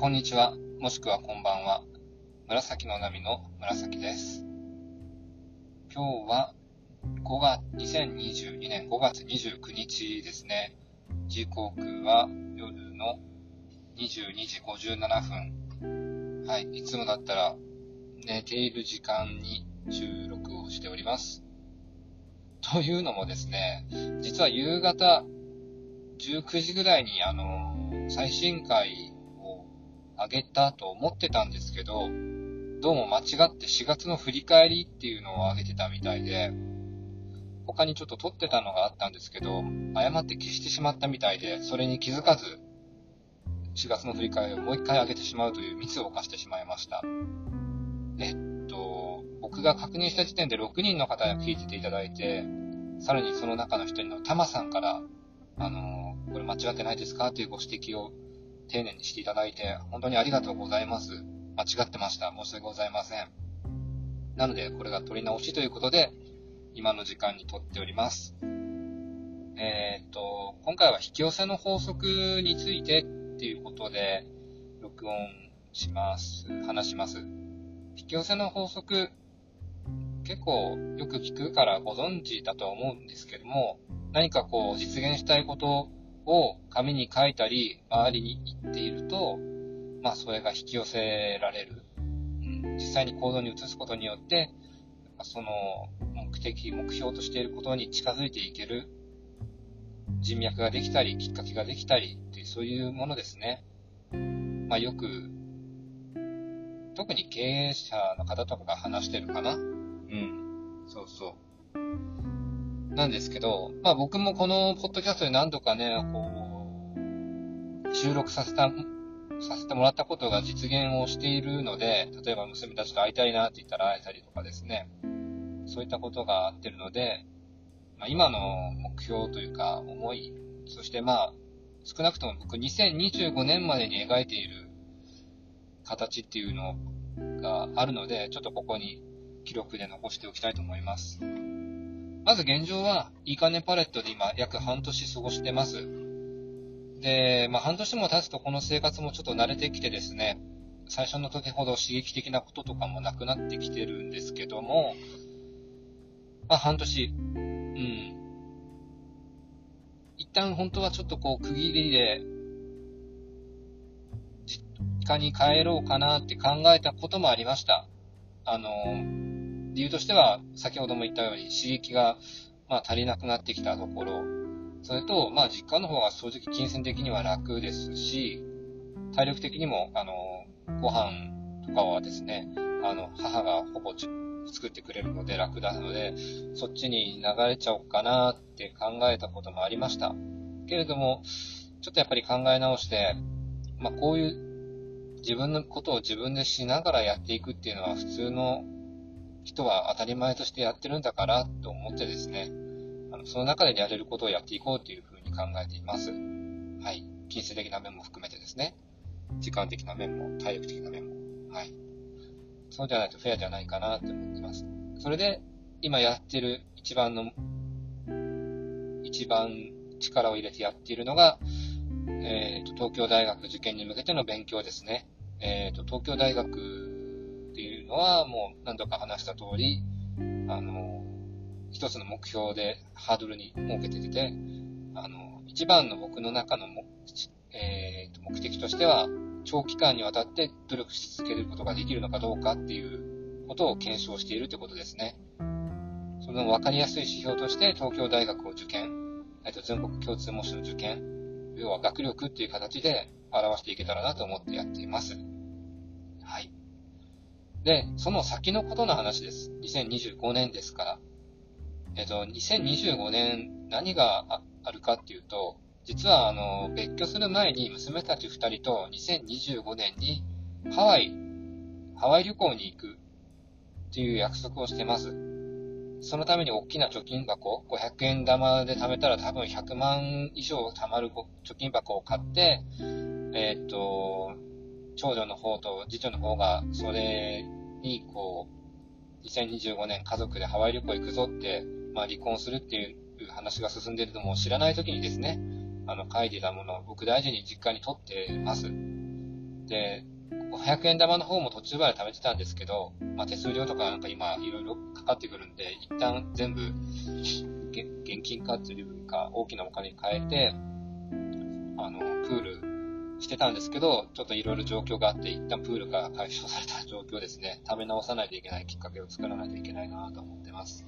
こんにちは、もしくはこんばんは。紫の波の紫です。今日は5月、2022年5月29日ですね。時刻は夜の22時57分。はい、いつもだったら寝ている時間に収録をしております。というのもですね、実は夕方19時ぐらいにあの、最新回上げたと思ってたんですけど、どうも間違って4月の振り返りっていうのを上げてたみたいで、他にちょっと撮ってたのがあったんですけど、誤って消してしまったみたいで、それに気づかず、4月の振り返りをもう一回上げてしまうというミスを犯してしまいました。えっと、僕が確認した時点で6人の方が聞いてていただいて、さらにその中の一人のタマさんから、あのこれ間違ってないですか？というご指摘を丁寧にしていただいて、本当にありがとうございます。間違ってました。申し訳ございません。なので、これが取り直しということで、今の時間に撮っております。えー、っと、今回は引き寄せの法則についてっていうことで、録音します。話します。引き寄せの法則、結構よく聞くからご存知だと思うんですけども、何かこう実現したいことを紙に書いたり、周りに言っていると、まあ、それが引き寄せられる。うん、実際に行動に移すことによって、その目的、目標としていることに近づいていける人脈ができたり、きっかけができたりっていう、そういうものですね。まあ、よく、特に経営者の方とかが話してるかな。うん。そうそう。なんですけど、まあ僕もこのポッドキャストで何度かね、こう、収録させた、させてもらったことが実現をしているので、例えば娘たちと会いたいなって言ったら会えたりとかですね、そういったことがあってるので、まあ、今の目標というか思い、そしてまあ、少なくとも僕2025年までに描いている形っていうのがあるので、ちょっとここに記録で残しておきたいと思います。まず現状は、いいかねパレットで今約半年過ごしてます。で、まあ半年も経つとこの生活もちょっと慣れてきてですね、最初の時ほど刺激的なこととかもなくなってきてるんですけども、まあ半年、うん。一旦本当はちょっとこう区切りで、実家に帰ろうかなって考えたこともありました。あの、理由としては、先ほども言ったように刺激が、まあ、足りなくなってきたところ、それと、まあ、実家の方が正直金銭的には楽ですし、体力的にも、あの、ご飯とかはですね、あの、母がほぼ作ってくれるので楽なので、そっちに流れちゃおうかなって考えたこともありました。けれども、ちょっとやっぱり考え直して、まあ、こういう自分のことを自分でしながらやっていくっていうのは普通の人は当たり前としてやってるんだからと思ってですね、あのその中でやれることをやっていこうというふうに考えています。はい。金銭的な面も含めてですね。時間的な面も、体力的な面も。はい。そうじゃないとフェアじゃないかなって思ってます。それで、今やってる一番の、一番力を入れてやっているのが、えっ、ー、と、東京大学受験に向けての勉強ですね。えっ、ー、と、東京大学のは、もう何度か話した通り、あの、一つの目標でハードルに設けてて、あの、一番の僕の中のも、えー、目的としては、長期間にわたって努力し続けることができるのかどうかっていうことを検証しているということですね。その分かりやすい指標として、東京大学を受験、えっと、全国共通模試の受験、要は学力っていう形で表していけたらなと思ってやっています。で、その先のことの話です。2025年ですから。えっと、2025年何があるかっていうと、実はあの、別居する前に娘たち2人と2025年にハワイ、ハワイ旅行に行くっていう約束をしてます。そのために大きな貯金箱、500円玉で貯めたら多分100万以上貯まる貯金箱を買って、えっ、と、長女の方と次女の方が、それに、こう、2025年家族でハワイ旅行行くぞって、まあ離婚するっていう話が進んでるのも知らない時にですね、あの、書いてたものを僕大事に実家に取ってます。で、500円玉の方も途中まで貯めてたんですけど、まあ、手数料とかなんか今いろいろかかってくるんで、一旦全部現金化っていうか大きなお金に変えて、あの、プールしてたんですけど、ちょっといろいろ状況があって、一旦プールから解消された状況ですね。貯め直さないといけないきっかけを作らないといけないなと思ってます。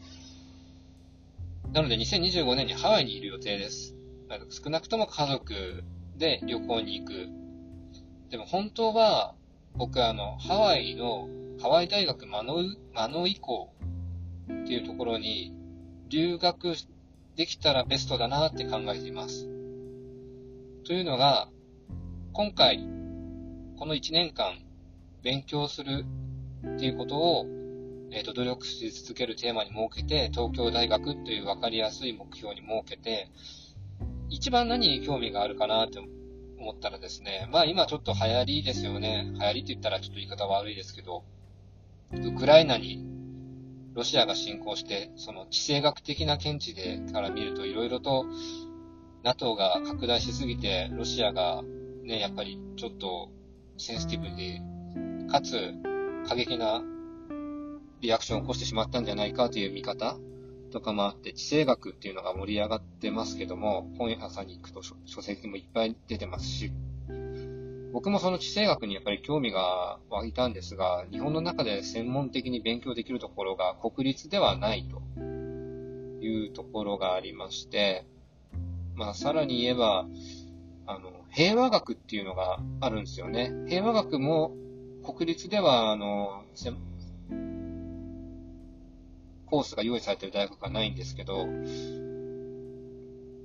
なので2025年にハワイにいる予定です。少なくとも家族で旅行に行く。でも本当は、僕あの、ハワイの、ハワイ大学マノマノ以降っていうところに留学できたらベストだなって考えています。というのが、今回、この1年間勉強するっていうことを、えっ、ー、と、努力し続けるテーマに設けて、東京大学という分かりやすい目標に設けて、一番何に興味があるかなって思ったらですね、まあ今ちょっと流行りですよね。流行りって言ったらちょっと言い方悪いですけど、ウクライナにロシアが侵攻して、その地政学的な見地でから見ると、いろいろと NATO が拡大しすぎて、ロシアがね、やっぱりちょっとセンシティブで、かつ過激なリアクションを起こしてしまったんじゃないかという見方とかもあって、地政学っていうのが盛り上がってますけども、本屋さんに行くと書籍もいっぱい出てますし、僕もその地政学にやっぱり興味が湧いたんですが、日本の中で専門的に勉強できるところが国立ではないというところがありまして、まあさらに言えば、あの、平和学っていうのがあるんですよね。平和学も国立では、あの、コースが用意されてる大学がないんですけど、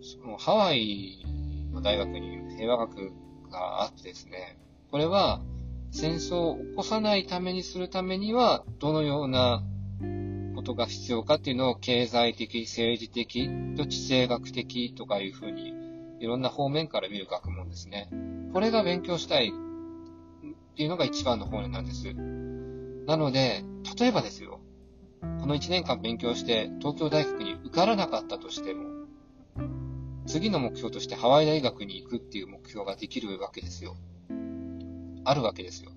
そのハワイの大学に平和学があってですね、これは戦争を起こさないためにするためには、どのようなことが必要かっていうのを経済的、政治的、と地政学的とかいうふうに、いろんな方面から見る学問ですね。これが勉強したいっていうのが一番の方面なんです。なので、例えばですよ、この1年間勉強して東京大学に受からなかったとしても、次の目標としてハワイ大学に行くっていう目標ができるわけですよ。あるわけですよ。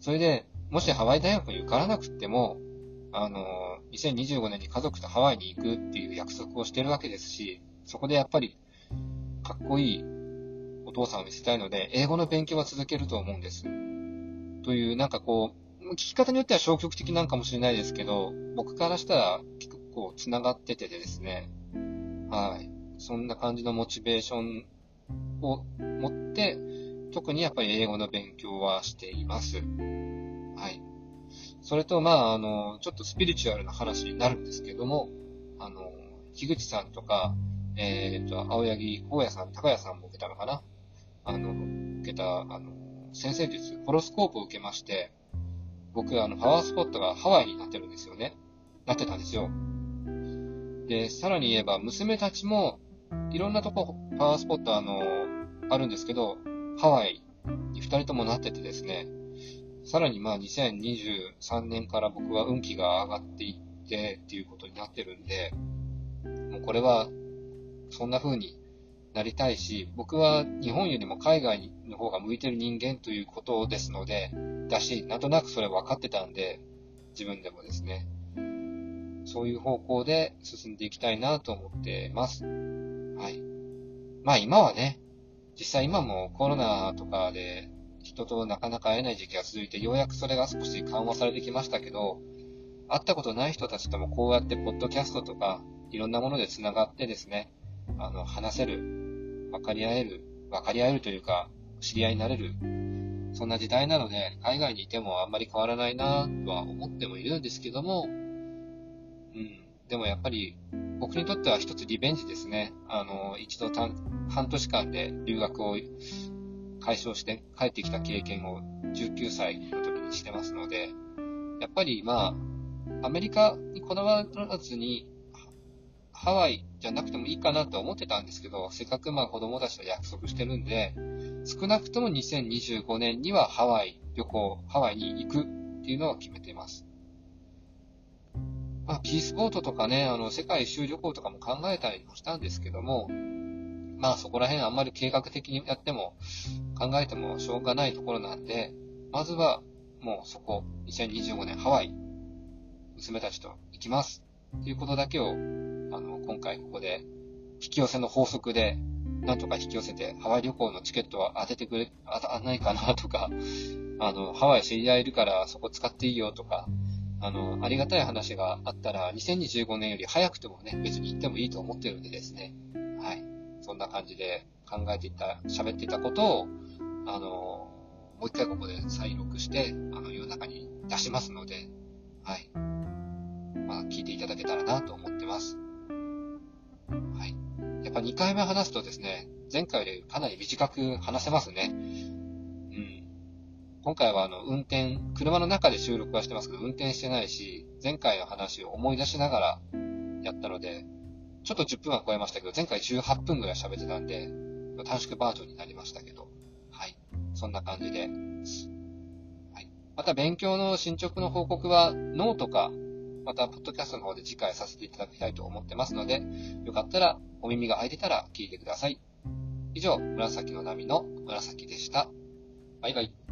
それで、もしハワイ大学に受からなくても、あの、2025年に家族とハワイに行くっていう約束をしてるわけですし、そこでやっぱり、かっこいいお父さんを見せたいので、英語の勉強は続けると思うんです。という、なんかこう、聞き方によっては消極的なんかもしれないですけど、僕からしたら結構繋がっててですね、はい。そんな感じのモチベーションを持って、特にやっぱり英語の勉強はしています。はい。それと、まあ、あの、ちょっとスピリチュアルな話になるんですけども、あの、樋口さんとか、えっ、と、青柳高野さん、高谷さんも受けたのかな？あの、受けた、あの、先生術、ホロスコープを受けまして、僕、あの、パワースポットがハワイになってるんですよね。なってたんですよ。で、さらに言えば、娘たちも、いろんなとこ、パワースポットあの、あるんですけど、ハワイに二人ともなっててですね、さらにまあ2023年から僕は運気が上がっていってっていうことになってるんで、もうこれはそんな風になりたいし、僕は日本よりも海外の方が向いてる人間ということですので、だし、なんとなくそれ分かってたんで、自分でもですね、そういう方向で進んでいきたいなと思ってます。はい。まあ今はね、実際今もコロナとかで人となかなか会えない時期が続いて、ようやくそれが少し緩和されてきましたけど、会ったことない人たちともこうやってポッドキャストとか、いろんなもので繋がってですね、あの、話せる、分かり合える、分かり合えるというか、知り合いになれる、そんな時代なので、海外にいてもあんまり変わらないなとは思ってもいるんですけども、うん。でもやっぱり、僕にとっては一つリベンジですね。あの、一度半年間で留学を解消して帰ってきた経験を19歳の時にしてますので、やっぱりまあ、アメリカにこだわらずに、ハワイじゃなくてもいいかなと思ってたんですけど、せっかくまあ子供たちと約束してるんで、少なくとも2025年にはハワイ旅行、ハワイに行くっていうのを決めています。まあ、ピースボートとかね、あの、世界一周旅行とかも考えたりもしたんですけども、まあそこら辺あんまり計画的にやっても、考えてもしょうがないところなんで、まずはもうそこ、2025年ハワイ、娘たちと行きます。っていうことだけを、あの、今回ここで、引き寄せの法則で、なんとか引き寄せて、ハワイ旅行のチケットは当ててくれ、当たないかなとか、あの、ハワイ知り合いいるからそこ使っていいよとか、あの、ありがたい話があったら、2025年より早くてもね、別に行ってもいいと思ってるんでですね。はい。そんな感じで考えていた、喋っていたことを、あの、もう一回ここで再録して、あの、世の中に出しますので、はい。まあ、聞いていただけたらなと思ってます。はい。やっぱ2回目話すとですね、前回よりかなり短く話せますね。うん。今回はあの、運転、車の中で収録はしてますけど、運転してないし、前回の話を思い出しながらやったので、ちょっと10分は超えましたけど、前回18分ぐらい喋ってたんで、短縮バージョンになりましたけど、はい。そんな感じで。はい。また勉強の進捗の報告は、ノートか、また、ポッドキャストの方で次回させていただきたいと思ってますので、よかったら、お耳が空いてたら聞いてください。以上、紫の波の紫でした。バイバイ。